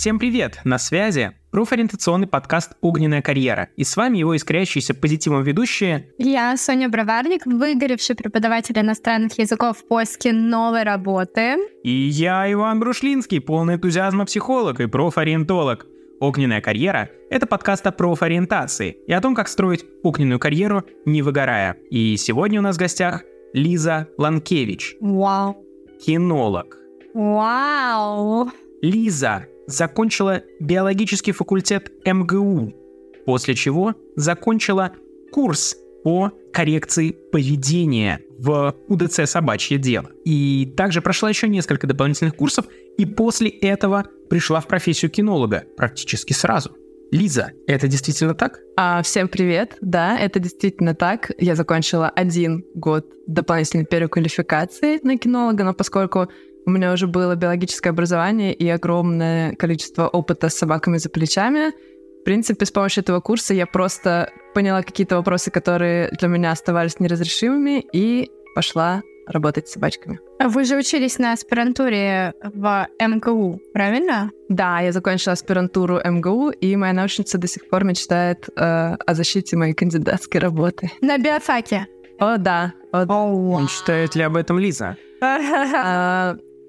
Всем привет! На связи профориентационный подкаст «Огненная карьера». И с вами его искрящиеся позитивом ведущие Я Соня Броварник, выгоревший преподаватель иностранных языков в поиске новой работы. И я, Иван Брушлинский, полный энтузиазма психолог и профориентолог. «Огненная карьера» — это подкаст о профориентации и о том, как строить огненную карьеру, не выгорая. И сегодня у нас в гостях Лиза Ланкевич, Вау. кинолог. Вау. Лиза закончила биологический факультет МГУ, после чего закончила курс по коррекции поведения в УДЦ «Собачье дело». И также прошла еще несколько дополнительных курсов, и после этого пришла в профессию кинолога практически сразу. Лиза, это действительно так? А, всем привет. Да, это действительно так. Я закончила один год дополнительной переквалификации на кинолога, но поскольку у меня уже было биологическое образование и огромное количество опыта с собаками за плечами. В принципе, с помощью этого курса я просто поняла какие-то вопросы, которые для меня оставались неразрешимыми, и пошла работать с собачками. А Вы же учились на аспирантуре в МГУ, правильно? Да, я закончила аспирантуру МГУ, и моя научница до сих пор мечтает э, о защите моей кандидатской работы. На биофаке. О, да. О, Мечтает ли об этом Лиза?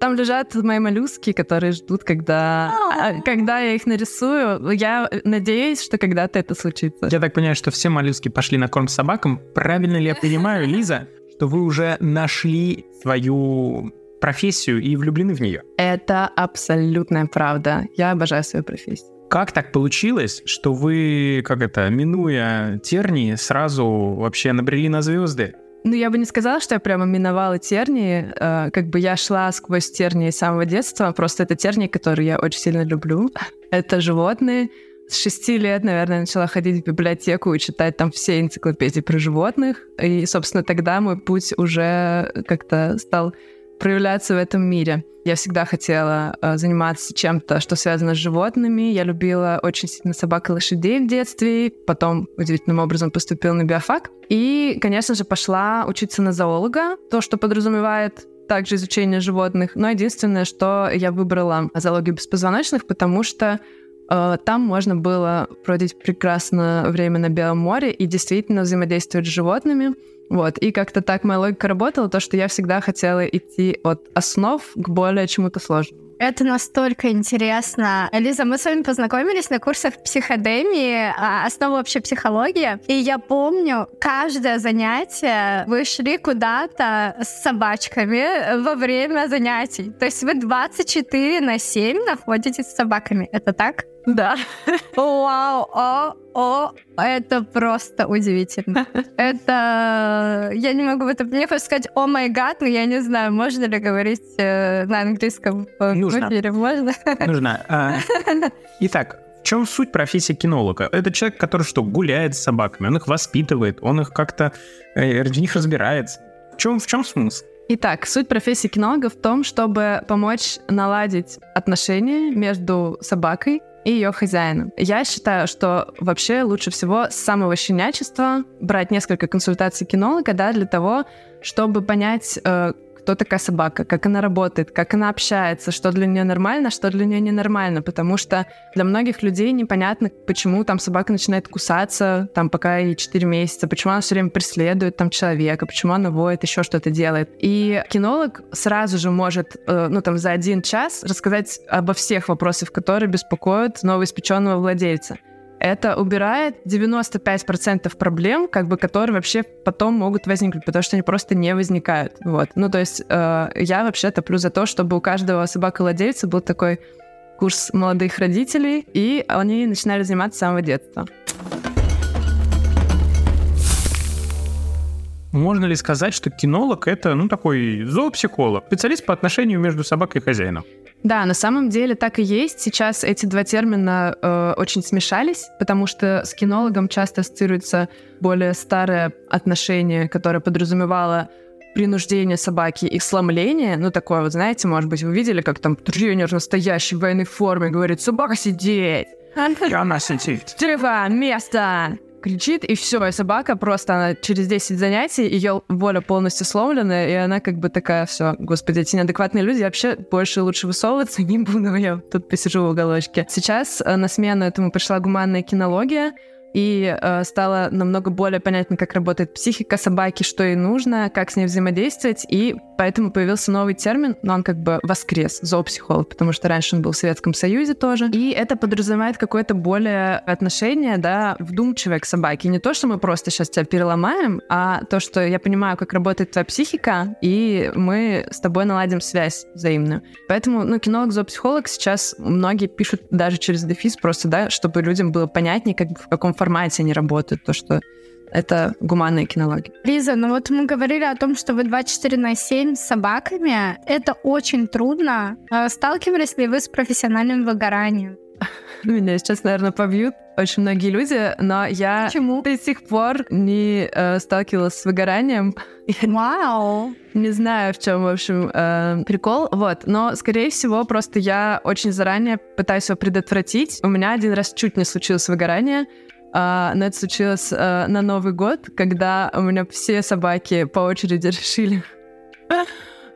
А, Там лежат мои моллюски, которые ждут, когда, а, когда я их нарисую. Я надеюсь, что когда-то это случится. Я так понимаю, что все моллюски пошли на корм собакам. Правильно ли я понимаю, Лиза, что вы уже нашли свою профессию и влюблены в нее? Это абсолютная правда. Я обожаю свою профессию. Как так получилось, что вы, как это, минуя тернии, сразу вообще набрели на звезды? Ну, я бы не сказала, что я прямо миновала тернии. Э, Как бы я шла сквозь тернии с самого детства. Просто это тернии, которые я очень сильно люблю. Это животные. С шести лет, наверное, начала ходить в библиотеку и читать там все энциклопедии про животных. И, собственно, тогда мой путь уже как-то стал проявляться в этом мире. Я всегда хотела э, заниматься чем-то, что связано с животными. Я любила очень сильно собак и лошадей в детстве. Потом удивительным образом поступила на биофак. И, конечно же, пошла учиться на зоолога. То, что подразумевает также изучение животных. Но единственное, что я выбрала зоологию беспозвоночных, потому что э, там можно было проводить прекрасно время на Белом море и действительно взаимодействовать с животными. Вот. И как-то так моя логика работала, то, что я всегда хотела идти от основ к более чему-то сложному. Это настолько интересно. Лиза, мы с вами познакомились на курсах психодемии, а, основа вообще психологии. И я помню, каждое занятие вы шли куда-то с собачками во время занятий. То есть вы 24 на 7 находитесь с собаками. Это так? Да. Вау, о, о, это просто удивительно. Это... Я не могу в это... Мне хочется сказать о май гад, но я не знаю, можно ли говорить э, на английском в Нужно. эфире. Можно? Нужно. а, Итак, в чем суть профессии кинолога? Это человек, который что, гуляет с собаками, он их воспитывает, он их как-то э, в них разбирается. В чем, в чем смысл? Итак, суть профессии кинолога в том, чтобы помочь наладить отношения между собакой и ее хозяином. Я считаю, что вообще лучше всего с самого щенячества брать несколько консультаций кинолога, да, для того, чтобы понять, э, кто такая собака, как она работает, как она общается, что для нее нормально, что для нее ненормально, потому что для многих людей непонятно, почему там собака начинает кусаться, там пока ей 4 месяца, почему она все время преследует там человека, почему она воет, еще что-то делает. И кинолог сразу же может, э, ну там за один час рассказать обо всех вопросах, которые беспокоят новоиспеченного владельца это убирает 95% проблем, как бы, которые вообще потом могут возникнуть, потому что они просто не возникают. Вот. Ну, то есть э, я вообще топлю за то, чтобы у каждого собаковладельца был такой курс молодых родителей, и они начинали заниматься с самого детства. Можно ли сказать, что кинолог — это, ну, такой зоопсихолог, специалист по отношению между собакой и хозяином? Да, на самом деле так и есть. Сейчас эти два термина э, очень смешались, потому что с кинологом часто ассоциируется более старое отношение, которое подразумевало принуждение собаки и сломление, ну такое вот, знаете, может быть, вы видели, как там тренер настоящий в военной форме говорит «собака сидеть!» Она сидит. Дерево, место! Кричит, и все, и собака просто, она через 10 занятий, ее воля полностью сломлена, и она как бы такая, все, господи, эти неадекватные люди, вообще больше лучше высовываться не буду, я тут посижу в уголочке. Сейчас э, на смену этому пришла гуманная кинология, и э, стало намного более понятно, как работает психика собаки, что ей нужно, как с ней взаимодействовать, и поэтому появился новый термин, но он как бы воскрес, зоопсихолог, потому что раньше он был в Советском Союзе тоже, и это подразумевает какое-то более отношение, да, вдумчивое к собаке. Не то, что мы просто сейчас тебя переломаем, а то, что я понимаю, как работает твоя психика, и мы с тобой наладим связь взаимную. Поэтому, ну, кинолог, зоопсихолог сейчас многие пишут даже через дефис просто, да, чтобы людям было понятнее, как в каком формате они работают, то, что это гуманная кинология. Лиза, ну вот мы говорили о том, что вы 24 на 7 с собаками. Это очень трудно. А сталкивались ли вы с профессиональным выгоранием? Меня сейчас, наверное, побьют очень многие люди, но я Почему? до сих пор не э, сталкивалась с выгоранием. Вау! Не знаю, в чем, в общем, э, прикол. Вот. Но, скорее всего, просто я очень заранее пытаюсь его предотвратить. У меня один раз чуть не случилось выгорание. Uh, но это случилось uh, на Новый год, когда у меня все собаки по очереди решили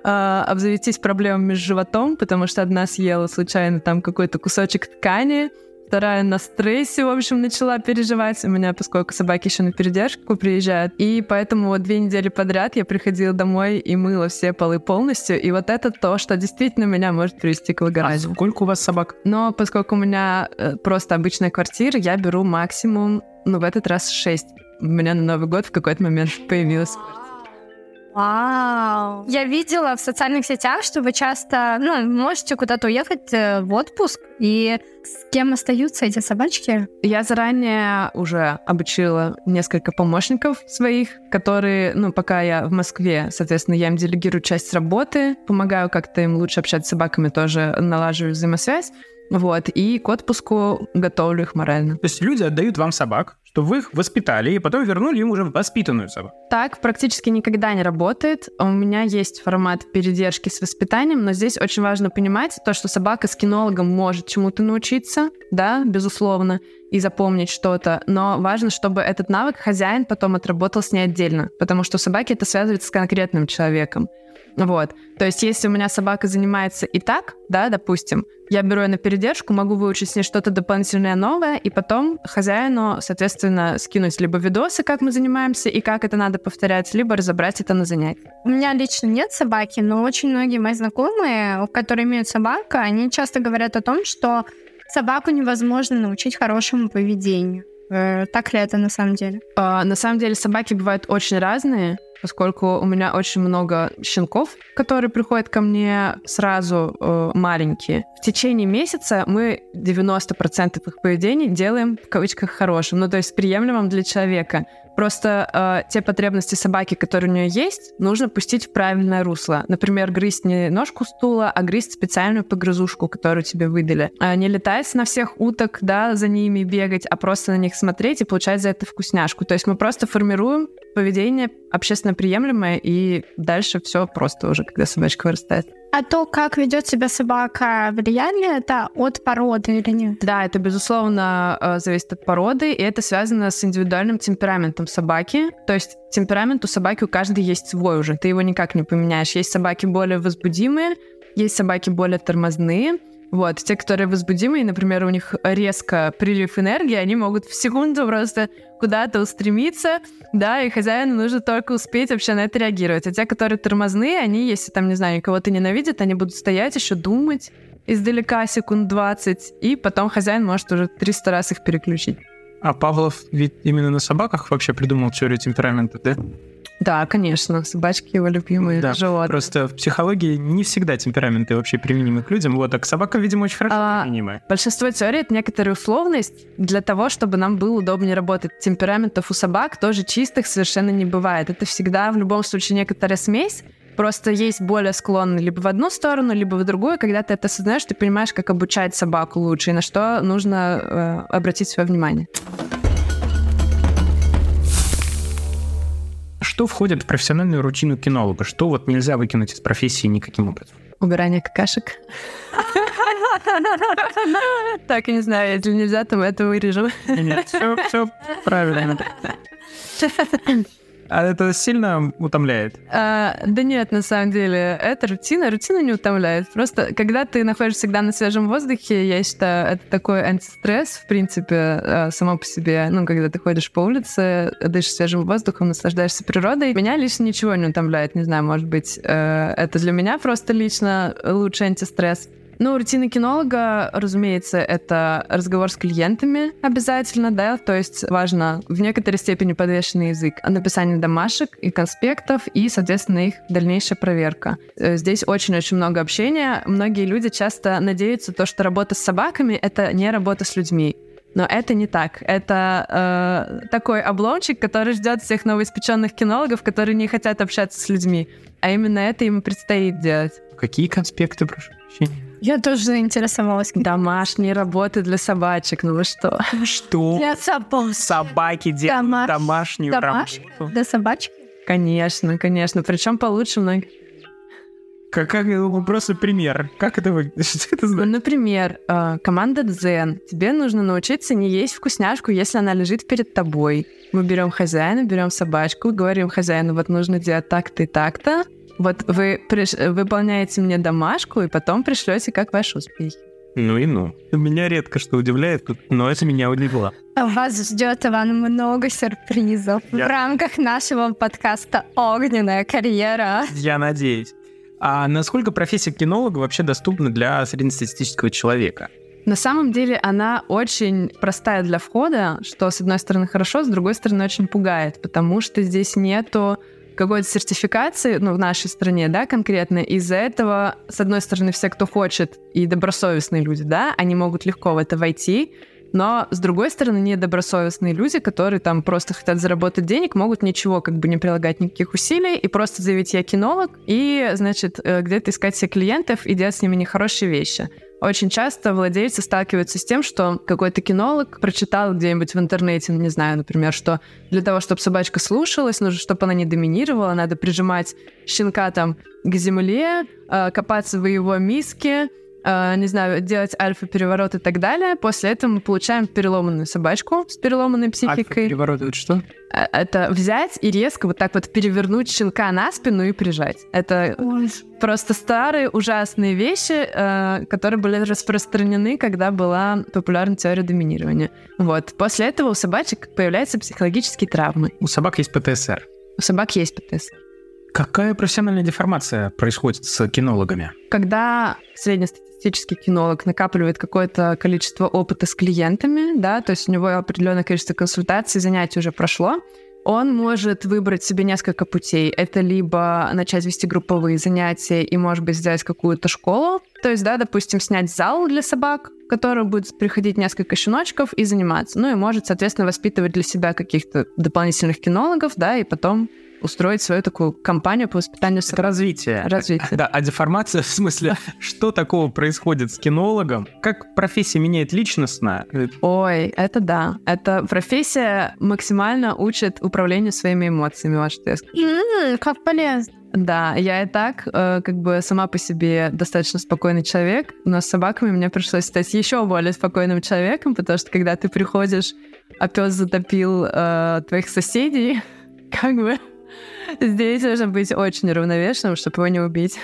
uh, обзавестись проблемами с животом, потому что одна съела случайно там какой-то кусочек ткани, вторая на стрессе, в общем, начала переживать. У меня, поскольку собаки еще на передержку приезжают. И поэтому вот две недели подряд я приходила домой и мыла все полы полностью. И вот это то, что действительно меня может привести к выгоранию. А сколько у вас собак? Но поскольку у меня э, просто обычная квартира, я беру максимум, ну, в этот раз шесть. У меня на Новый год в какой-то момент появилась Вау! Я видела в социальных сетях, что вы часто, ну, можете куда-то уехать э, в отпуск, и с кем остаются эти собачки? Я заранее уже обучила несколько помощников своих, которые, ну, пока я в Москве, соответственно, я им делегирую часть работы, помогаю как-то им лучше общаться с собаками, тоже налаживаю взаимосвязь. Вот, и к отпуску готовлю их морально. То есть люди отдают вам собак, что вы их воспитали, и потом вернули им уже воспитанную собаку. Так практически никогда не работает. У меня есть формат передержки с воспитанием, но здесь очень важно понимать то, что собака с кинологом может чему-то научиться, да, безусловно, и запомнить что-то, но важно, чтобы этот навык хозяин потом отработал с ней отдельно, потому что у собаки это связывается с конкретным человеком. Вот. То есть, если у меня собака занимается и так, да, допустим, я беру ее на передержку, могу выучить с ней что-то дополнительное новое, и потом хозяину, соответственно, скинуть либо видосы, как мы занимаемся, и как это надо повторять, либо разобрать это на занятии. У меня лично нет собаки, но очень многие мои знакомые, которые имеют собаку, они часто говорят о том, что собаку невозможно научить хорошему поведению. Э, так ли это на самом деле? А, на самом деле собаки бывают очень разные поскольку у меня очень много щенков, которые приходят ко мне сразу э, маленькие. В течение месяца мы 90% их поведений делаем в кавычках хорошим, ну то есть приемлемым для человека. Просто э, те потребности собаки, которые у нее есть, нужно пустить в правильное русло. Например, грызть не ножку стула, а грызть специальную погрызушку, которую тебе выдали. А не летать на всех уток, да, за ними бегать, а просто на них смотреть и получать за это вкусняшку. То есть мы просто формируем поведение общественно приемлемое, и дальше все просто уже, когда собачка вырастает. А то, как ведет себя собака, влияет ли это от породы или нет? Да, это, безусловно, э, зависит от породы, и это связано с индивидуальным темпераментом собаки. То есть темперамент у собаки у каждой есть свой уже, ты его никак не поменяешь. Есть собаки более возбудимые, есть собаки более тормозные, вот, те, которые возбудимые, например, у них резко прилив энергии, они могут в секунду просто куда-то устремиться, да, и хозяину нужно только успеть вообще на это реагировать. А те, которые тормозные, они, если там, не знаю, кого-то ненавидят, они будут стоять еще думать издалека секунд 20, и потом хозяин может уже 300 раз их переключить. А Павлов ведь именно на собаках вообще придумал теорию темперамента, да? Да, конечно, собачки его любимые да, животные. Просто в психологии не всегда темпераменты вообще применимы к людям, вот, а к собакам, видимо, очень хорошо а, применимы. Большинство теорий — это некоторая условность для того, чтобы нам было удобнее работать. Темпераментов у собак тоже чистых совершенно не бывает. Это всегда в любом случае некоторая смесь, Просто есть более склонны либо в одну сторону, либо в другую. Когда ты это осознаешь, ты понимаешь, как обучать собаку лучше и на что нужно э, обратить свое внимание. Что входит в профессиональную рутину кинолога? Что вот нельзя выкинуть из профессии никаким образом? Убирание какашек. Так, я не знаю, если нельзя, то мы это вырежем. Нет, все, все правильно. А это сильно утомляет? А, да нет, на самом деле, это рутина. Рутина не утомляет. Просто, когда ты находишься всегда на свежем воздухе, я считаю, это такой антистресс, в принципе, а, само по себе. Ну, когда ты ходишь по улице, дышишь свежим воздухом, наслаждаешься природой. Меня лично ничего не утомляет. Не знаю, может быть, э, это для меня просто лично лучший антистресс. Ну, рутина кинолога, разумеется, это разговор с клиентами обязательно, да, то есть важно в некоторой степени подвешенный язык, написание домашек и конспектов и, соответственно, их дальнейшая проверка. Э, здесь очень-очень много общения. Многие люди часто надеются, то, что работа с собаками — это не работа с людьми. Но это не так. Это э, такой обломчик, который ждет всех новоиспеченных кинологов, которые не хотят общаться с людьми. А именно это им предстоит делать. Какие конспекты, прошу прощения? Я тоже заинтересовалась. Домашние работы для собачек, ну вы что? Что? Для собак. Собаки делают Домаш- домашнюю домашнюю? работу. Для собачки? Конечно, конечно. Причем получше многих. Как, как ну, просто пример. Как это выглядит? Что это Ну, значит? например, э, команда Дзен. Тебе нужно научиться не есть вкусняшку, если она лежит перед тобой. Мы берем хозяина, берем собачку, говорим хозяину, вот нужно делать так-то и так-то. Вот вы приш- выполняете мне домашку, и потом пришлете, как ваши успехи. Ну и ну. Меня редко что удивляет, тут, но это меня удивило. Вас ждет, Иван, много сюрпризов Я- в рамках нашего подкаста «Огненная карьера». Я надеюсь. А насколько профессия кинолога вообще доступна для среднестатистического человека? На самом деле она очень простая для входа, что с одной стороны хорошо, с другой стороны очень пугает, потому что здесь нету какой-то сертификации, ну, в нашей стране, да, конкретно. Из-за этого, с одной стороны, все, кто хочет, и добросовестные люди, да, они могут легко в это войти, но, с другой стороны, недобросовестные люди, которые там просто хотят заработать денег, могут ничего как бы не прилагать никаких усилий и просто заявить «я кинолог» и, значит, э, где-то искать себе клиентов и делать с ними нехорошие вещи. Очень часто владельцы сталкиваются с тем, что какой-то кинолог прочитал где-нибудь в интернете, ну, не знаю, например, что для того, чтобы собачка слушалась, нужно, чтобы она не доминировала, надо прижимать щенка там к земле, э, копаться в его миске, не знаю, делать альфа-переворот и так далее. После этого мы получаем переломанную собачку с переломанной психикой. Альфа-переворот это что? Э, Это взять и резко вот так вот перевернуть щенка на спину и прижать. Это просто старые ужасные вещи, э, которые были распространены, когда была популярна теория доминирования. Вот. После этого у собачек появляются психологические травмы. У собак есть ПТСР. У собак есть ПТСР. Какая профессиональная деформация происходит с кинологами? Когда среднестатистический кинолог накапливает какое-то количество опыта с клиентами, да, то есть у него определенное количество консультаций, занятий уже прошло, он может выбрать себе несколько путей. Это либо начать вести групповые занятия и, может быть, сделать какую-то школу. То есть, да, допустим, снять зал для собак, в который будет приходить несколько щеночков и заниматься. Ну и может, соответственно, воспитывать для себя каких-то дополнительных кинологов, да, и потом устроить свою такую кампанию по воспитанию Это развитие. Развитие. Да, а деформация в смысле, что такого происходит с кинологом? Как профессия меняет личностно? Ой, это да. Это профессия максимально учит управлению своими эмоциями, скажу. М, Как полезно. Да, я и так э, как бы сама по себе достаточно спокойный человек, но с собаками мне пришлось стать еще более спокойным человеком, потому что когда ты приходишь, а пес затопил э, твоих соседей, как бы здесь нужно быть очень равновешенным, чтобы его не убить.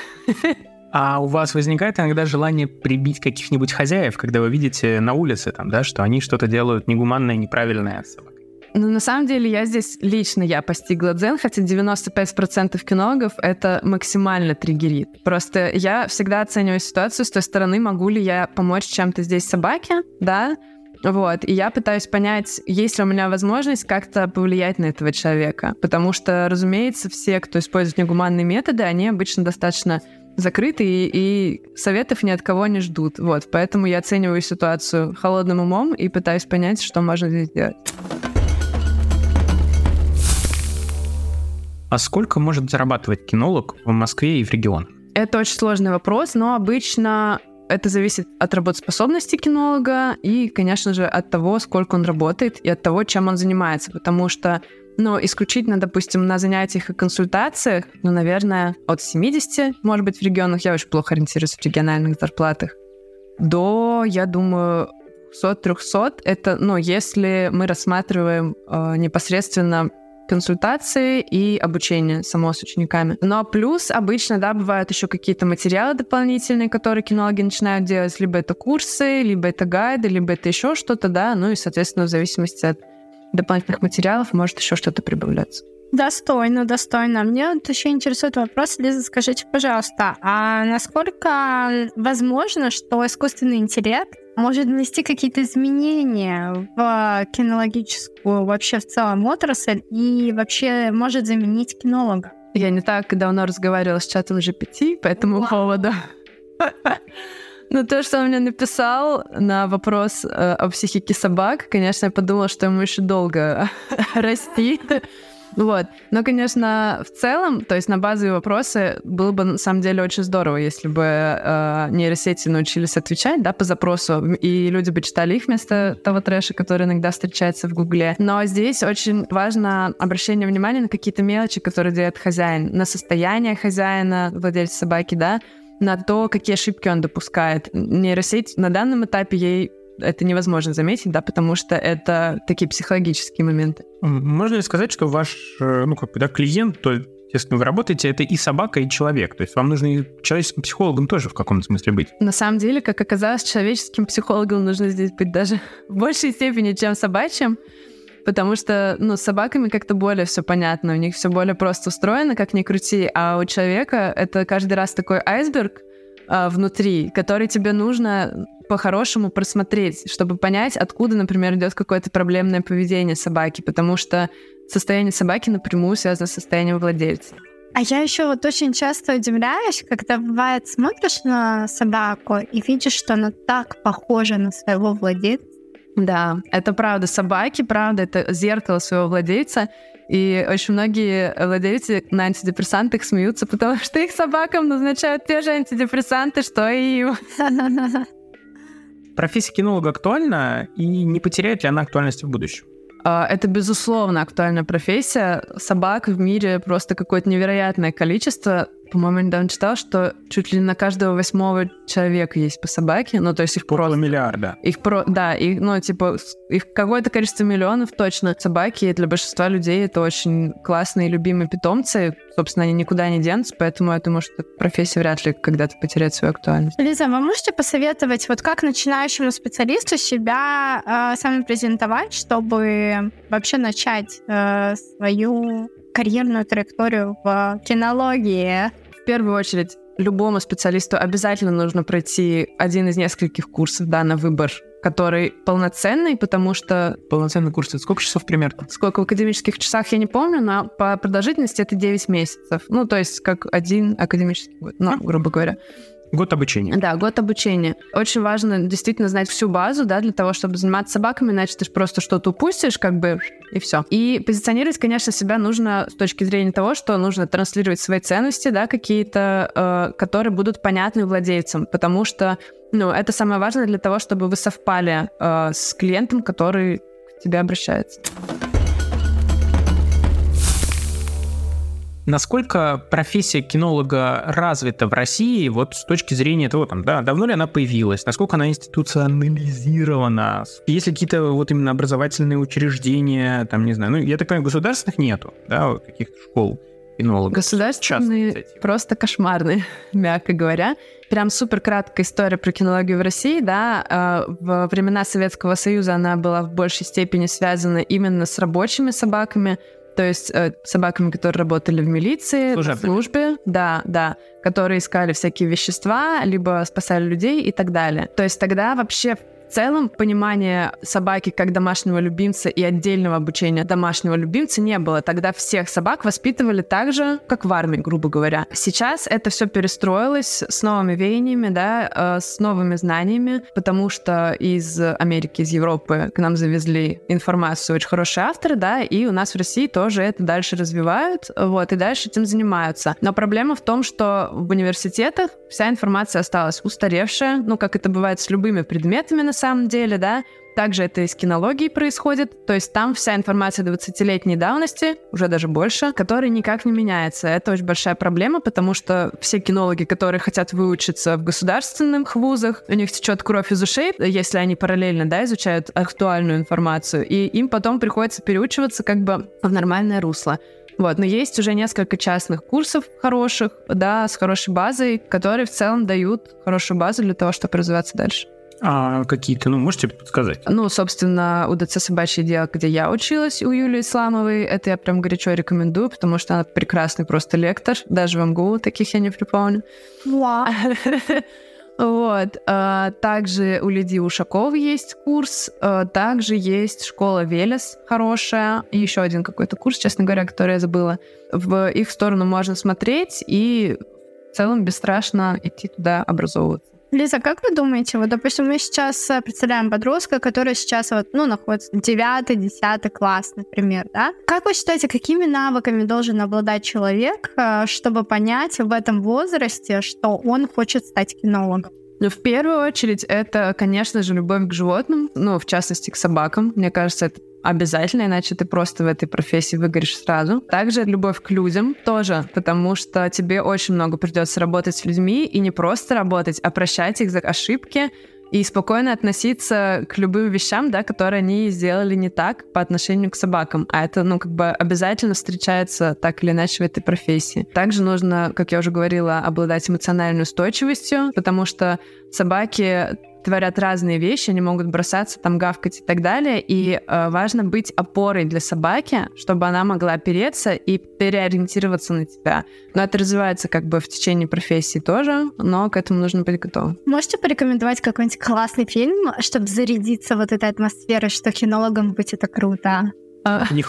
А у вас возникает иногда желание прибить каких-нибудь хозяев, когда вы видите на улице, там, да, что они что-то делают негуманное, неправильное с собакой? Ну, на самом деле, я здесь лично я постигла дзен, хотя 95% кинологов это максимально триггерит. Просто я всегда оцениваю ситуацию с той стороны, могу ли я помочь чем-то здесь собаке, да, вот, и я пытаюсь понять, есть ли у меня возможность как-то повлиять на этого человека. Потому что, разумеется, все, кто использует негуманные методы, они обычно достаточно закрыты и, и советов ни от кого не ждут. Вот, поэтому я оцениваю ситуацию холодным умом и пытаюсь понять, что можно здесь сделать. А сколько может зарабатывать кинолог в Москве и в регионах? Это очень сложный вопрос, но обычно это зависит от работоспособности кинолога и, конечно же, от того, сколько он работает и от того, чем он занимается. Потому что, ну, исключительно, допустим, на занятиях и консультациях, ну, наверное, от 70, может быть, в регионах. Я очень плохо ориентируюсь в региональных зарплатах. до, я думаю, 200-300. Это, ну, если мы рассматриваем э, непосредственно консультации и обучение само с учениками. Но плюс обычно, да, бывают еще какие-то материалы дополнительные, которые кинологи начинают делать. Либо это курсы, либо это гайды, либо это еще что-то, да. Ну и, соответственно, в зависимости от дополнительных материалов может еще что-то прибавляться. Достойно, достойно. Мне вот еще интересует вопрос, Лиза, скажите, пожалуйста, а насколько возможно, что искусственный интеллект может внести какие-то изменения в кинологическую вообще в целом отрасль и вообще может заменить кинолога? Я не так давно разговаривала с чатом GPT по этому Вау. поводу. Ну, то, что он мне написал на вопрос э, о психике собак, конечно, я подумала, что ему еще долго расти. Вот. Но, конечно, в целом, то есть на базовые вопросы было бы на самом деле очень здорово, если бы э, нейросети научились отвечать, да, по запросу, и люди бы читали их вместо того трэша, который иногда встречается в Гугле. Но здесь очень важно обращение внимания на какие-то мелочи, которые делает хозяин, на состояние хозяина, владельца собаки, да, на то, какие ошибки он допускает. Нейросеть на данном этапе ей это невозможно заметить, да, потому что это такие психологические моменты. Можно ли сказать, что ваш, э, ну, как бы, да, клиент, то естественно, вы работаете, это и собака, и человек. То есть вам нужно и человеческим психологом тоже в каком-то смысле быть. На самом деле, как оказалось, человеческим психологом нужно здесь быть даже в большей степени, чем собачьим. Потому что, ну, с собаками как-то более все понятно, у них все более просто устроено, как ни крути, а у человека это каждый раз такой айсберг а, внутри, который тебе нужно по-хорошему просмотреть, чтобы понять, откуда, например, идет какое-то проблемное поведение собаки, потому что состояние собаки напрямую связано с состоянием владельца. А я еще вот очень часто удивляюсь, когда бывает смотришь на собаку и видишь, что она так похожа на своего владельца. Да, это правда. Собаки, правда, это зеркало своего владельца. И очень многие владельцы на антидепрессантах смеются, потому что их собакам назначают те же антидепрессанты, что и им. Профессия кинолога актуальна, и не потеряет ли она актуальности в будущем? А, это, безусловно, актуальная профессия. Собак в мире просто какое-то невероятное количество. По-моему, недавно читал, что чуть ли на каждого восьмого человека есть по собаке. Ну, то есть их Около просто... миллиарда. Их про... Да, их, ну, типа, их какое-то количество миллионов точно. Собаки для большинства людей это очень классные и любимые питомцы. Собственно, они никуда не денутся, поэтому я думаю, что профессия вряд ли когда-то потеряет свою актуальность. Лиза, вы можете посоветовать, вот как начинающему специалисту себя э, сами презентовать, чтобы вообще начать э, свою карьерную траекторию в кинологии? В первую очередь, любому специалисту обязательно нужно пройти один из нескольких курсов да, на выбор который полноценный, потому что... Полноценный курс — это сколько часов примерно? Сколько в академических часах, я не помню, но по продолжительности это 9 месяцев. Ну, то есть как один академический год, ну, грубо говоря. Год обучения. Да, год обучения. Очень важно действительно знать всю базу, да, для того, чтобы заниматься собаками, иначе ты просто что-то упустишь, как бы, и все. И позиционировать, конечно, себя нужно с точки зрения того, что нужно транслировать свои ценности, да, какие-то, э, которые будут понятны владельцам, потому что, ну, это самое важное для того, чтобы вы совпали э, с клиентом, который к тебе обращается. Насколько профессия кинолога развита в России, вот с точки зрения того, там, да, давно ли она появилась, насколько она институционализирована, есть ли какие-то вот именно образовательные учреждения, там, не знаю, ну, я так понимаю, государственных нету, да, каких-то школ кинологов. Государственные просто кошмарные, мягко говоря. Прям супер краткая история про кинологию в России, да, а, во времена Советского Союза она была в большей степени связана именно с рабочими собаками, то есть э, собаками, которые работали в милиции, Служебными. в службе, да, да, которые искали всякие вещества, либо спасали людей и так далее. То есть тогда вообще в целом понимания собаки как домашнего любимца и отдельного обучения домашнего любимца не было. Тогда всех собак воспитывали так же, как в армии, грубо говоря. Сейчас это все перестроилось с новыми веяниями, да, э, с новыми знаниями, потому что из Америки, из Европы к нам завезли информацию очень хорошие авторы, да, и у нас в России тоже это дальше развивают, вот, и дальше этим занимаются. Но проблема в том, что в университетах вся информация осталась устаревшая, ну, как это бывает с любыми предметами на самом деле, да, также это и с кинологией происходит, то есть там вся информация 20-летней давности, уже даже больше, которая никак не меняется. Это очень большая проблема, потому что все кинологи, которые хотят выучиться в государственных вузах, у них течет кровь из ушей, если они параллельно да, изучают актуальную информацию, и им потом приходится переучиваться как бы в нормальное русло. Вот, но есть уже несколько частных курсов хороших, да, с хорошей базой, которые в целом дают хорошую базу для того, чтобы развиваться дальше. А какие-то, ну, можете подсказать? Ну, собственно, УДЦ «Собачье дело», где я училась у Юлии Исламовой, это я прям горячо рекомендую, потому что она прекрасный просто лектор, даже в МГУ таких я не припомню. Вау. Вот. А, также у Лидии Ушакова есть курс. А, также есть школа Велес хорошая. И еще один какой-то курс, честно говоря, который я забыла. В их сторону можно смотреть и в целом бесстрашно идти туда образовываться. Лиза, как вы думаете, вот, допустим, мы сейчас э, представляем подростка, который сейчас вот, ну, находится в 9-10 класс, например, да? Как вы считаете, какими навыками должен обладать человек, э, чтобы понять в этом возрасте, что он хочет стать кинологом? Ну, в первую очередь, это, конечно же, любовь к животным, ну, в частности, к собакам. Мне кажется, это обязательно, иначе ты просто в этой профессии выгоришь сразу. Также любовь к людям тоже, потому что тебе очень много придется работать с людьми и не просто работать, а прощать их за ошибки и спокойно относиться к любым вещам, да, которые они сделали не так по отношению к собакам. А это, ну, как бы обязательно встречается так или иначе в этой профессии. Также нужно, как я уже говорила, обладать эмоциональной устойчивостью, потому что собаки творят разные вещи, они могут бросаться, там гавкать и так далее. И э, важно быть опорой для собаки, чтобы она могла опереться и переориентироваться на тебя. Но это развивается как бы в течение профессии тоже, но к этому нужно быть готовым. Можете порекомендовать какой-нибудь классный фильм, чтобы зарядиться вот этой атмосферой, что кинологом быть это круто? Не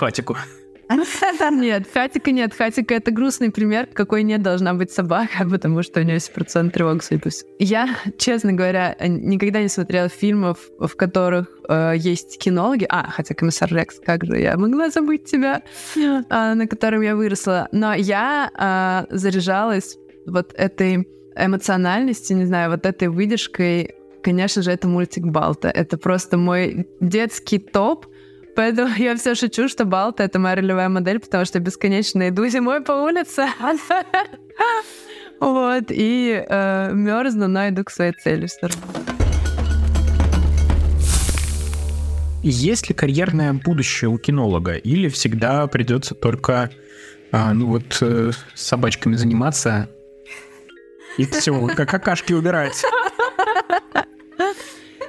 Нет, Хатика нет. Хатика — это грустный пример, какой не должна быть собака, потому что у нее есть процент тревог, судя Я, честно говоря, никогда не смотрела фильмов, в которых э, есть кинологи. А, хотя комиссар Рекс, как же я могла забыть тебя, э, на котором я выросла. Но я э, заряжалась вот этой эмоциональностью, не знаю, вот этой выдержкой конечно же, это мультик Балта. Это просто мой детский топ, Поэтому я все шучу, что Балта — это моя ролевая модель, потому что бесконечно иду зимой по улице. Вот, и э, мерзну, но иду к своей цели все равно. Есть ли карьерное будущее у кинолога? Или всегда придется только а, ну вот э, с собачками заниматься и все, как какашки убирать?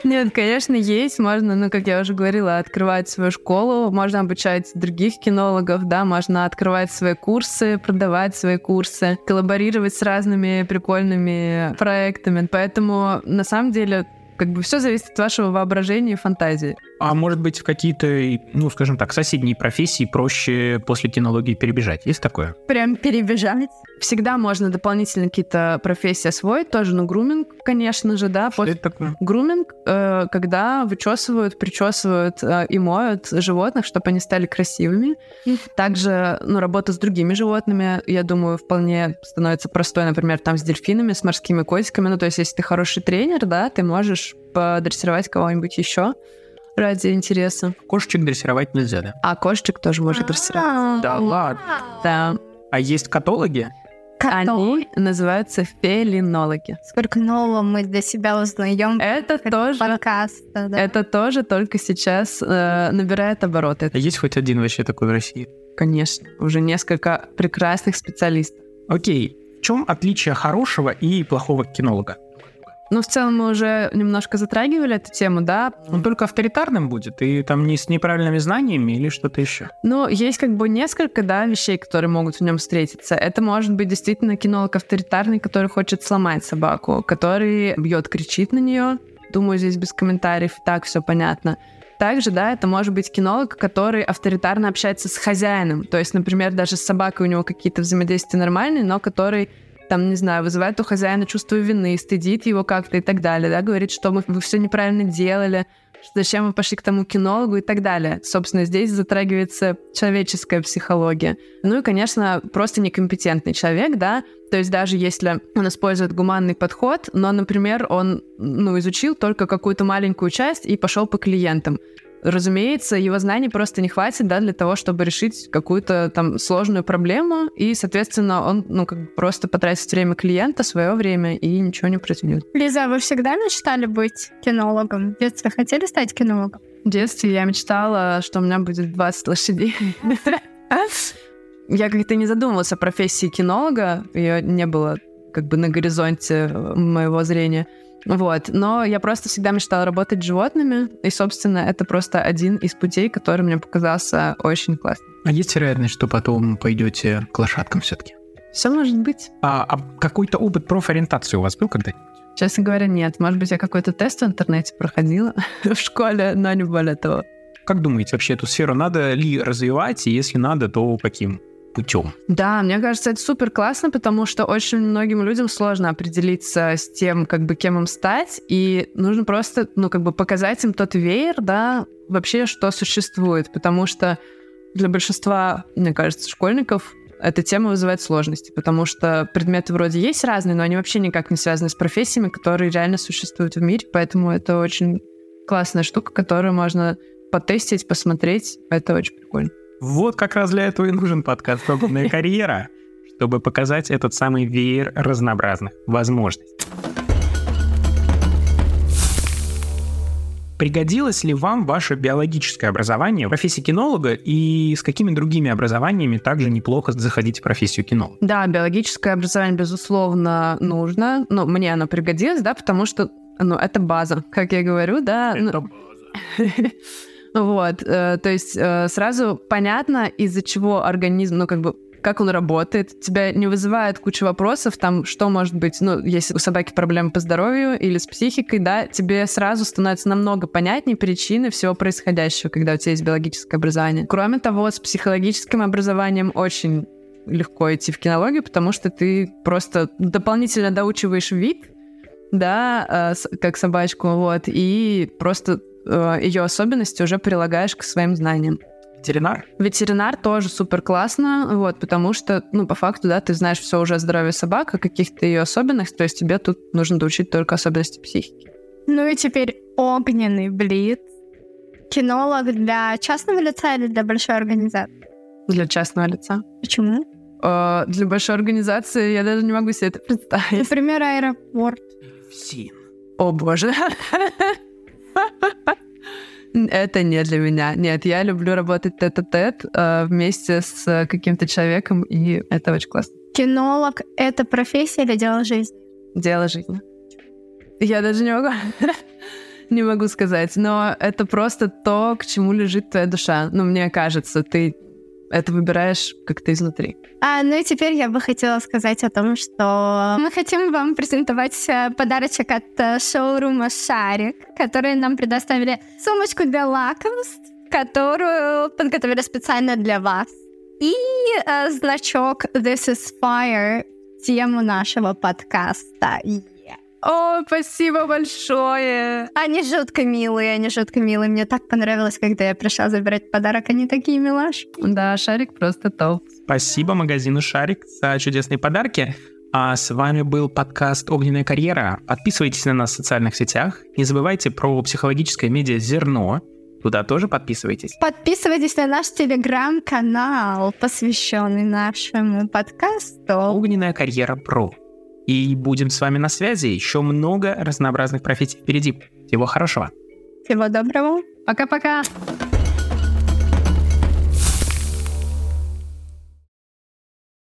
Нет, конечно, есть. Можно, ну, как я уже говорила, открывать свою школу, можно обучать других кинологов, да, можно открывать свои курсы, продавать свои курсы, коллаборировать с разными прикольными проектами. Поэтому, на самом деле, как бы все зависит от вашего воображения и фантазии. А может быть, в какие-то, ну, скажем так, соседние профессии проще после кинологии перебежать? Есть такое? Прям перебежать? Всегда можно дополнительно какие-то профессии освоить, тоже, ну, груминг, конечно же, да. Что Пос... это такое? Груминг, э, когда вычесывают, причесывают э, и моют животных, чтобы они стали красивыми. Также, ну, работа с другими животными, я думаю, вполне становится простой, например, там с дельфинами, с морскими котиками. Ну, то есть, если ты хороший тренер, да, ты можешь подрессировать кого-нибудь еще ради интереса. Кошечек дрессировать нельзя, да? А кошечек тоже может дрессировать. Да ладно? Да. А есть катологи? Они называются фелинологи. Сколько нового мы для себя узнаем. Это тоже подкаста, да? Это тоже только сейчас э, набирает обороты. А есть хоть один вообще такой в России? Конечно, уже несколько прекрасных специалистов. Окей, в чем отличие хорошего и плохого кинолога? Ну, в целом мы уже немножко затрагивали эту тему, да. Он только авторитарным будет, и там не с неправильными знаниями или что-то еще. Ну, есть как бы несколько, да, вещей, которые могут в нем встретиться. Это может быть действительно кинолог авторитарный, который хочет сломать собаку, который бьет, кричит на нее. Думаю, здесь без комментариев так все понятно. Также, да, это может быть кинолог, который авторитарно общается с хозяином. То есть, например, даже с собакой у него какие-то взаимодействия нормальные, но который там, не знаю, вызывает у хозяина чувство вины, стыдит его как-то и так далее, да, говорит, что мы, вы все неправильно делали, зачем вы пошли к тому кинологу и так далее. Собственно, здесь затрагивается человеческая психология. Ну и, конечно, просто некомпетентный человек, да, то есть даже если он использует гуманный подход, но, например, он ну, изучил только какую-то маленькую часть и пошел по клиентам, разумеется, его знаний просто не хватит, да, для того, чтобы решить какую-то там сложную проблему, и, соответственно, он, ну, как бы просто потратит время клиента, свое время, и ничего не произведет. Лиза, вы всегда мечтали быть кинологом? В детстве хотели стать кинологом? В детстве я мечтала, что у меня будет 20 лошадей. Я как-то не задумывалась о профессии кинолога, ее не было как бы на горизонте моего зрения. Вот. Но я просто всегда мечтала работать с животными, и, собственно, это просто один из путей, который мне показался очень классным. А есть вероятность, что потом пойдете к лошадкам все-таки? Все может быть. А, а какой-то опыт профориентации у вас был когда-нибудь? Честно говоря, нет. Может быть, я какой-то тест в интернете проходила в школе, но не более того. Как думаете, вообще эту сферу надо ли развивать, и если надо, то каким? Путем. Да, мне кажется, это супер классно, потому что очень многим людям сложно определиться с тем, как бы кем им стать, и нужно просто, ну, как бы показать им тот веер, да, вообще, что существует, потому что для большинства, мне кажется, школьников эта тема вызывает сложности, потому что предметы вроде есть разные, но они вообще никак не связаны с профессиями, которые реально существуют в мире, поэтому это очень классная штука, которую можно потестить, посмотреть. Это очень прикольно. Вот как раз для этого и нужен подкаст «Огненная карьера», чтобы показать этот самый веер разнообразных возможностей. Пригодилось ли вам ваше биологическое образование в профессии кинолога и с какими другими образованиями также неплохо заходить в профессию кинолога? Да, биологическое образование, безусловно, нужно. Но мне оно пригодилось, да, потому что ну, это база, как я говорю, да. Это ну... база. Вот, э, то есть э, сразу понятно, из-за чего организм, ну, как бы, как он работает, тебя не вызывает куча вопросов, там, что может быть, ну, если у собаки проблемы по здоровью или с психикой, да, тебе сразу становится намного понятнее причины всего происходящего, когда у тебя есть биологическое образование. Кроме того, с психологическим образованием очень легко идти в кинологию, потому что ты просто дополнительно доучиваешь вид, да, э, как собачку, вот, и просто ее особенности уже прилагаешь к своим знаниям. Ветеринар? Ветеринар тоже супер классно, вот, потому что, ну, по факту, да, ты знаешь все уже о здоровье собак, о каких-то ее особенностях, то есть тебе тут нужно доучить только особенности психики. Ну и теперь огненный блиц. Кинолог для частного лица или для большой организации? Для частного лица. Почему? Э, для большой организации я даже не могу себе это представить. Например, аэропорт. ФСИН. О боже. Это не для меня. Нет, я люблю работать тет-а-тет э, вместе с каким-то человеком, и это очень классно. Кинолог — это профессия или дело жизни? Дело жизни. Я даже не могу, не могу сказать, но это просто то, к чему лежит твоя душа. Ну, мне кажется, ты это выбираешь как-то изнутри. А, ну и теперь я бы хотела сказать о том, что мы хотим вам презентовать э, подарочек от э, шоурума «Шарик», которые нам предоставили сумочку для лакомств, которую подготовили специально для вас. И э, значок «This is Fire» тему нашего подкаста. О, спасибо большое! Они жутко милые, они жутко милые. Мне так понравилось, когда я пришла забирать подарок. Они такие милашки. Да, Шарик просто топ. Спасибо магазину Шарик за чудесные подарки. А с вами был подкаст «Огненная карьера». Подписывайтесь на нас в социальных сетях. Не забывайте про психологическое медиа «Зерно». Туда тоже подписывайтесь. Подписывайтесь на наш телеграм-канал, посвященный нашему подкасту «Огненная карьера Про». И будем с вами на связи. Еще много разнообразных профессий впереди. Всего хорошего. Всего доброго. Пока-пока.